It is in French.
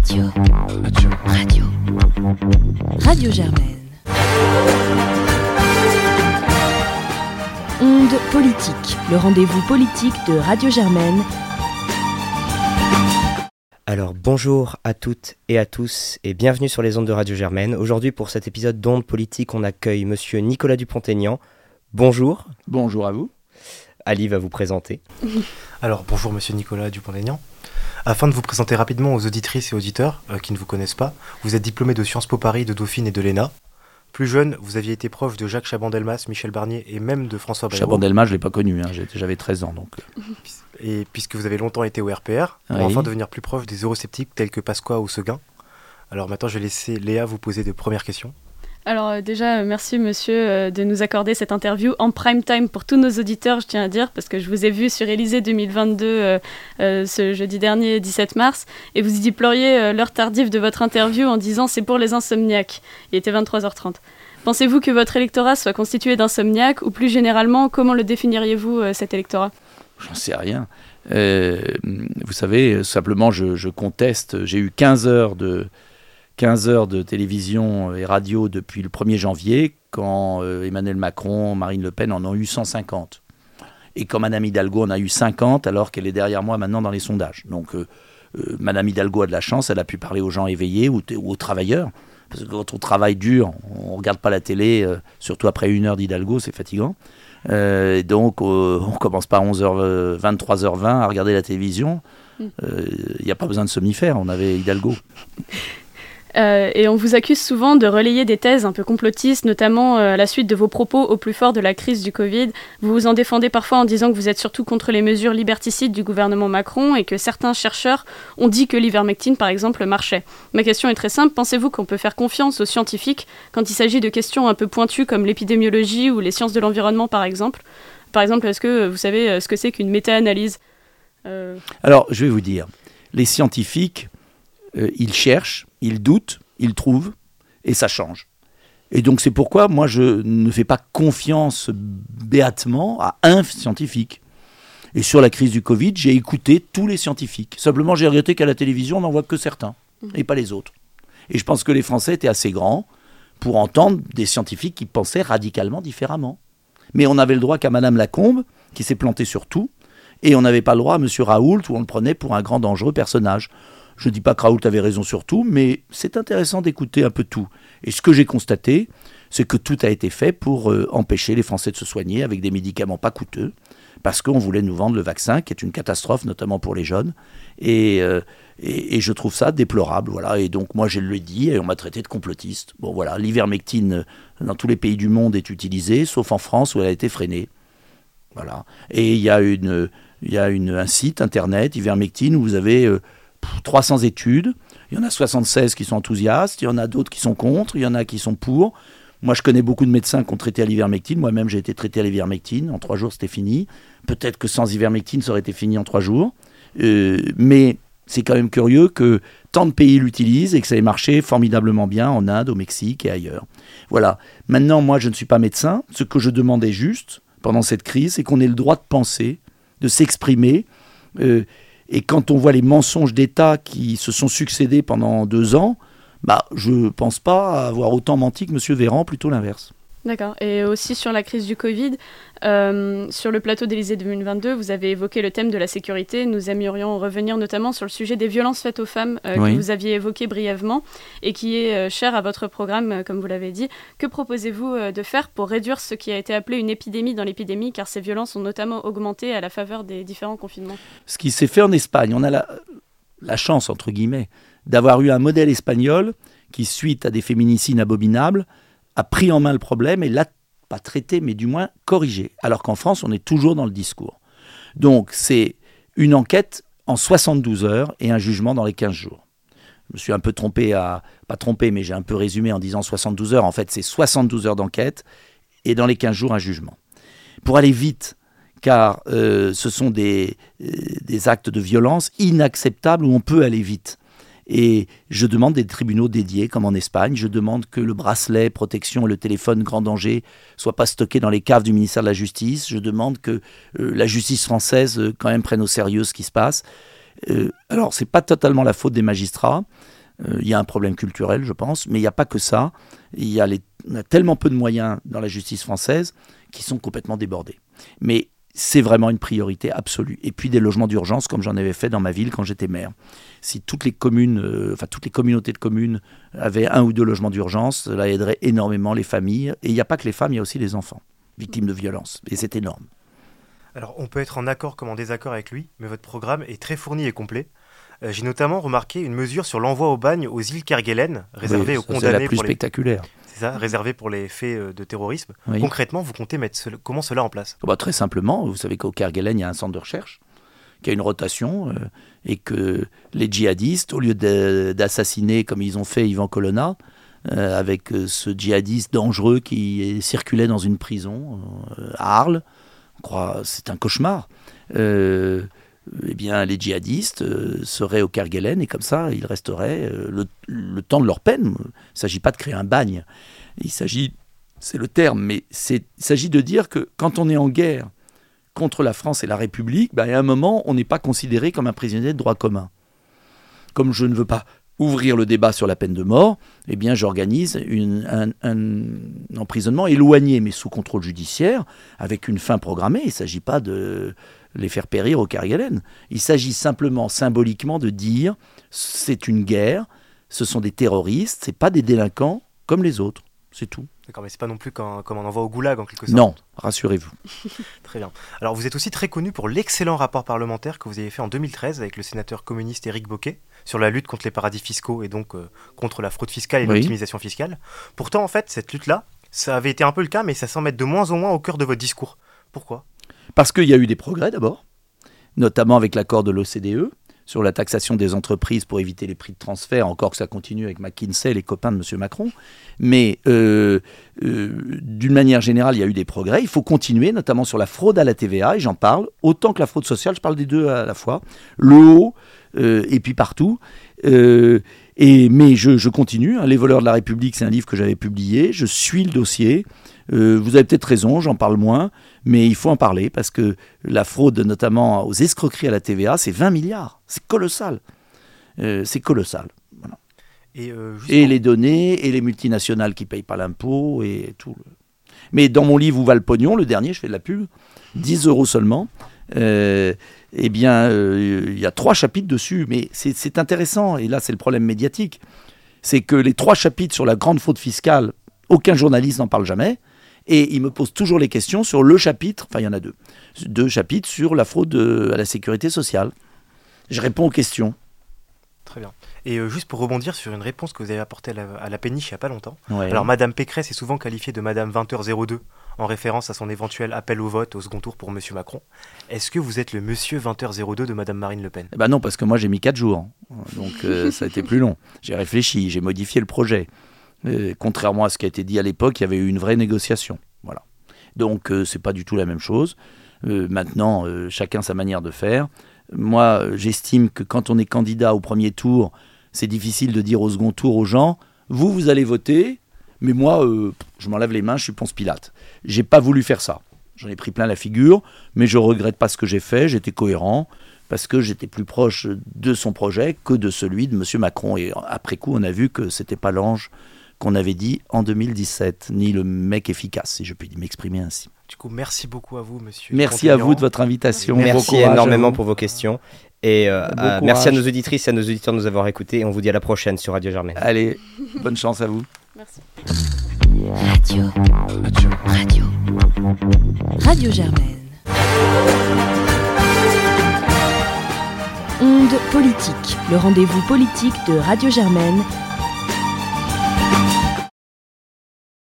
Radio. Radio. Radio. Radio Germaine. Onde politique, le rendez-vous politique de Radio Germaine. Alors bonjour à toutes et à tous et bienvenue sur les ondes de Radio Germaine. Aujourd'hui pour cet épisode d'onde politique, on accueille monsieur Nicolas Dupont-Aignan. Bonjour. Bonjour à vous. Ali va vous présenter. Alors bonjour monsieur Nicolas Dupont-Aignan. Afin de vous présenter rapidement aux auditrices et auditeurs euh, qui ne vous connaissent pas, vous êtes diplômé de Sciences Po Paris, de Dauphine et de l'ENA. Plus jeune, vous aviez été proche de Jacques Chaban-Delmas, Michel Barnier et même de François Bayrou. Chaban-Delmas, je ne l'ai pas connu, hein, j'avais 13 ans. Donc. Et puisque vous avez longtemps été au RPR, pour enfin devenir plus proche des eurosceptiques tels que Pasqua ou Seguin. Alors maintenant, je vais laisser Léa vous poser de premières questions. Alors euh, déjà, euh, merci monsieur euh, de nous accorder cette interview en prime time pour tous nos auditeurs, je tiens à dire, parce que je vous ai vu sur Élysée 2022 euh, euh, ce jeudi dernier, 17 mars, et vous y déploriez l'heure tardive de votre interview en disant c'est pour les insomniaques. Il était 23h30. Pensez-vous que votre électorat soit constitué d'insomniaques, ou plus généralement, comment le définiriez-vous cet électorat? J'en sais rien. Vous savez, simplement, je conteste. J'ai eu 15 heures, de, 15 heures de télévision et radio depuis le 1er janvier, quand euh, Emmanuel Macron, Marine Le Pen en ont eu 150. Et quand Madame Hidalgo en a eu 50, alors qu'elle est derrière moi maintenant dans les sondages. Donc, euh, euh, Madame Hidalgo a de la chance, elle a pu parler aux gens éveillés ou, aux travailleurs. Parce que quand on travaille dur, on ne regarde pas la télé, euh, surtout après une heure d'Hidalgo, c'est fatigant. Euh, et donc, euh, on commence pas à 11h, 23h20 à regarder la télévision. Il n'y a pas besoin de somnifère, on avait Hidalgo. Euh, et on vous accuse souvent de relayer des thèses un peu complotistes, notamment euh, à la suite de vos propos au plus fort de la crise du Covid. Vous vous en défendez parfois en disant que vous êtes surtout contre les mesures liberticides du gouvernement Macron et que certains chercheurs ont dit que l'ivermectine, par exemple, marchait. Ma question est très simple. Pensez-vous qu'on peut faire confiance aux scientifiques quand il s'agit de questions un peu pointues comme l'épidémiologie ou les sciences de l'environnement, par exemple? Par exemple, est-ce que vous savez euh, ce que c'est qu'une méta-analyse? Alors, je vais vous dire, les scientifiques, euh, ils cherchent, ils doutent, ils trouvent, et ça change. Et donc, c'est pourquoi moi, je ne fais pas confiance béatement à un scientifique. Et sur la crise du Covid, j'ai écouté tous les scientifiques. Simplement, j'ai regretté qu'à la télévision, on n'en voit que certains, et pas les autres. Et je pense que les Français étaient assez grands pour entendre des scientifiques qui pensaient radicalement différemment. Mais on avait le droit qu'à Madame Lacombe, qui s'est plantée sur tout, et on n'avait pas le droit à M. Raoult, où on le prenait pour un grand dangereux personnage. Je ne dis pas que Raoult avait raison sur tout, mais c'est intéressant d'écouter un peu tout. Et ce que j'ai constaté, c'est que tout a été fait pour euh, empêcher les Français de se soigner avec des médicaments pas coûteux, parce qu'on voulait nous vendre le vaccin, qui est une catastrophe, notamment pour les jeunes. Et, euh, je trouve ça déplorable. Voilà. Et donc, moi, je le dit, et on m'a traité de complotiste. Bon, voilà, l'ivermectine, euh, dans tous les pays du monde, est utilisée, sauf en France, où elle a été freinée. Voilà. Et il y a, une, y a une, un site internet, Ivermectine, où vous avez 300 études. Il y en a 76 qui sont enthousiastes, il y en a d'autres qui sont contre, il y en a qui sont pour. Moi, je connais beaucoup de médecins qui ont traité à l'ivermectine. Moi-même, j'ai été traité à l'ivermectine. En trois jours, c'était fini. Peut-être que sans ivermectine, ça aurait été fini en trois jours. Euh, mais c'est quand même curieux que tant de pays l'utilisent et que ça ait marché formidablement bien en Inde, au Mexique et ailleurs. Voilà. Maintenant, moi, je ne suis pas médecin. Ce que je demandais juste pendant cette crise, c'est qu'on ait le droit de penser, de s'exprimer. Euh, et quand on voit les mensonges d'État qui se sont succédés pendant deux ans, bah, je ne pense pas avoir autant menti que M. Véran, plutôt l'inverse. D'accord. Et aussi sur la crise du Covid, euh, sur le plateau d'Élysée 2022, vous avez évoqué le thème de la sécurité. Nous aimerions revenir notamment sur le sujet des violences faites aux femmes euh, Oui. que vous aviez évoqué brièvement et qui est euh, cher à votre programme, euh, comme vous l'avez dit. Que proposez-vous de faire pour réduire ce qui a été appelé une épidémie dans l'épidémie, car ces violences ont notamment augmenté à la faveur des différents confinements? Ce qui s'est fait en Espagne, on a la, la chance, entre guillemets, d'avoir eu un modèle espagnol qui, suite à des féminicides abominables, a pris en main le problème et l'a pas traité, mais du moins corrigé. Alors qu'en France, on est toujours dans le discours. Donc, c'est une enquête en 72 heures et un jugement dans les 15 jours. Je me suis un peu trompé, à, pas trompé, mais j'ai un peu résumé en disant 72 heures. En fait, c'est 72 heures d'enquête et dans les 15 jours, un jugement. Pour aller vite, car euh, ce sont des, euh, des actes de violence inacceptables où on peut aller vite. Et je demande des tribunaux dédiés, comme en Espagne. Je demande que le bracelet protection et le téléphone grand danger soient pas stockés dans les caves du ministère de la Justice. Je demande que euh, la justice française, euh, quand même, prenne au sérieux ce qui se passe. Euh, alors, c'est pas totalement la faute des magistrats. Euh, Il y a un problème culturel, je pense, mais il n'y a pas que ça. Il y a, on a tellement peu de moyens dans la justice française qui sont complètement débordés. Mais c'est vraiment une priorité absolue. Et puis des logements d'urgence, comme j'en avais fait dans ma ville quand j'étais maire. Si toutes les communes, euh, enfin toutes les communautés de communes avaient un ou deux logements d'urgence, cela aiderait énormément les familles. Et il n'y a pas que les femmes, il y a aussi les enfants victimes de violences. Et c'est énorme. Alors, on peut être en accord comme en désaccord avec lui, mais votre programme est très fourni et complet. Euh, J'ai notamment remarqué une mesure sur l'envoi au bagne aux îles Kerguelen, réservée Oui, aux ça, C'est condamnés la plus pour les... spectaculaire. C'est ça, réservée pour les faits euh, de terrorisme. Oui. Concrètement, vous comptez mettre ce- comment cela en place? Oh bah, très simplement, vous savez qu'au Kerguelen, il y a un centre de recherche qui a une rotation euh, et que les djihadistes, au lieu d'assassiner comme ils ont fait Ivan Colonna, euh, avec ce djihadiste dangereux qui circulait dans une prison euh, à Arles, c'est un cauchemar. Eh bien, les djihadistes euh, seraient au Kerguelen et comme ça, ils resteraient euh, le, temps de leur peine. Il ne s'agit pas de créer un bagne. Il s'agit, c'est le terme, mais il s'agit de dire que quand on est en guerre contre la France et la République, ben, à un moment, on n'est pas considéré comme un prisonnier de droit commun. Comme je ne veux pas ouvrir le débat sur la peine de mort, eh bien, j'organise un, emprisonnement éloigné, mais sous contrôle judiciaire, avec une fin programmée. Il ne s'agit pas de les faire périr au Kerguelen. Il s'agit simplement, symboliquement, de dire c'est une guerre, ce sont des terroristes, c'est pas des délinquants comme les autres. C'est tout. D'accord, mais c'est pas non plus qu'un- comme un envoi au goulag en quelque sorte. Non, rassurez-vous. Très bien. Alors, vous êtes aussi très connu pour l'excellent rapport parlementaire que vous avez fait en 2013 avec le sénateur communiste Éric Boquet sur la lutte contre les paradis fiscaux et donc euh, contre la fraude fiscale et Oui. l'optimisation fiscale. Pourtant, en fait, cette lutte-là, ça avait été un peu le cas, mais ça semble être de moins en moins au cœur de votre discours. Pourquoi? Parce qu'il y a eu des progrès d'abord, notamment avec l'accord de l'OCDE sur la taxation des entreprises pour éviter les prix de transfert, encore que ça continue avec McKinsey, les copains de M. Macron. Mais euh, euh, d'une manière générale, il y a eu des progrès. Il faut continuer, notamment sur la fraude à la TVA, et j'en parle, autant que la fraude sociale, je parle des deux à la fois, le haut euh, et puis partout. Mais je, je continue. hein. Les voleurs de la République, c'est un livre que j'avais publié. Je suis le dossier. Euh, vous avez peut-être raison, j'en parle moins, mais il faut en parler parce que la fraude, notamment aux escroqueries à la TVA, c'est 20 milliards. C'est colossal. Euh, c'est colossal. Et, euh, Et les données, et les multinationales qui payent pas l'impôt, et tout. le- Mais dans mon livre Où va le pognon, le dernier, je fais de la pub, 10 euros seulement. euh, eh bien, euh, il y a trois chapitres dessus, mais c'est c'est intéressant, et là c'est le problème médiatique, c'est que les trois chapitres sur la grande fraude fiscale, aucun journaliste n'en parle jamais, et il me pose toujours les questions sur le chapitre, enfin il y en a deux, deux chapitres sur la fraude euh, à la sécurité sociale. Je réponds aux questions. Très bien. Et euh, juste pour rebondir sur une réponse que vous avez apportée à la, à la péniche il n'y a pas longtemps. Ouais. Alors, Madame Pécresse est souvent qualifiée de Madame 20h02 en référence à son éventuel appel au vote au second tour pour Monsieur Macron. Est-ce que vous êtes le Monsieur 20h02 de Madame Marine Le Pen? Eh ben non, parce que moi j'ai mis 4 jours. Donc euh, ça a été plus long. J'ai réfléchi, j'ai modifié le projet. Euh, contrairement à ce qui a été dit à l'époque, il y avait eu une vraie négociation. Voilà. Donc euh, c'est pas du tout la même chose. Euh, maintenant, euh, chacun sa manière de faire. Moi, j'estime que quand on est candidat au premier tour, c'est difficile de dire au second tour aux gens vous, vous allez voter, mais moi, je m'en lave les mains, je suis Ponce Pilate. J'ai pas voulu faire ça. J'en ai pris plein la figure, mais je regrette pas ce que j'ai fait, j'étais cohérent parce que j'étais plus proche de son projet que de celui de M. Macron. Et après coup, on a vu que c'était pas l'ange qu'on avait dit en 2017, ni le mec efficace, si je puis m'exprimer ainsi. Du coup, merci beaucoup à vous, Monsieur. Merci à vous de votre invitation. Merci énormément pour vos questions. Et euh, Bon euh, merci à nos auditrices et à nos auditeurs de nous avoir écoutés. Et on vous dit à la prochaine sur Radio Germaine. Allez, bonne chance à vous. Merci. Radio. Radio. Radio Germaine. Onde politique, le rendez-vous politique de Radio Germaine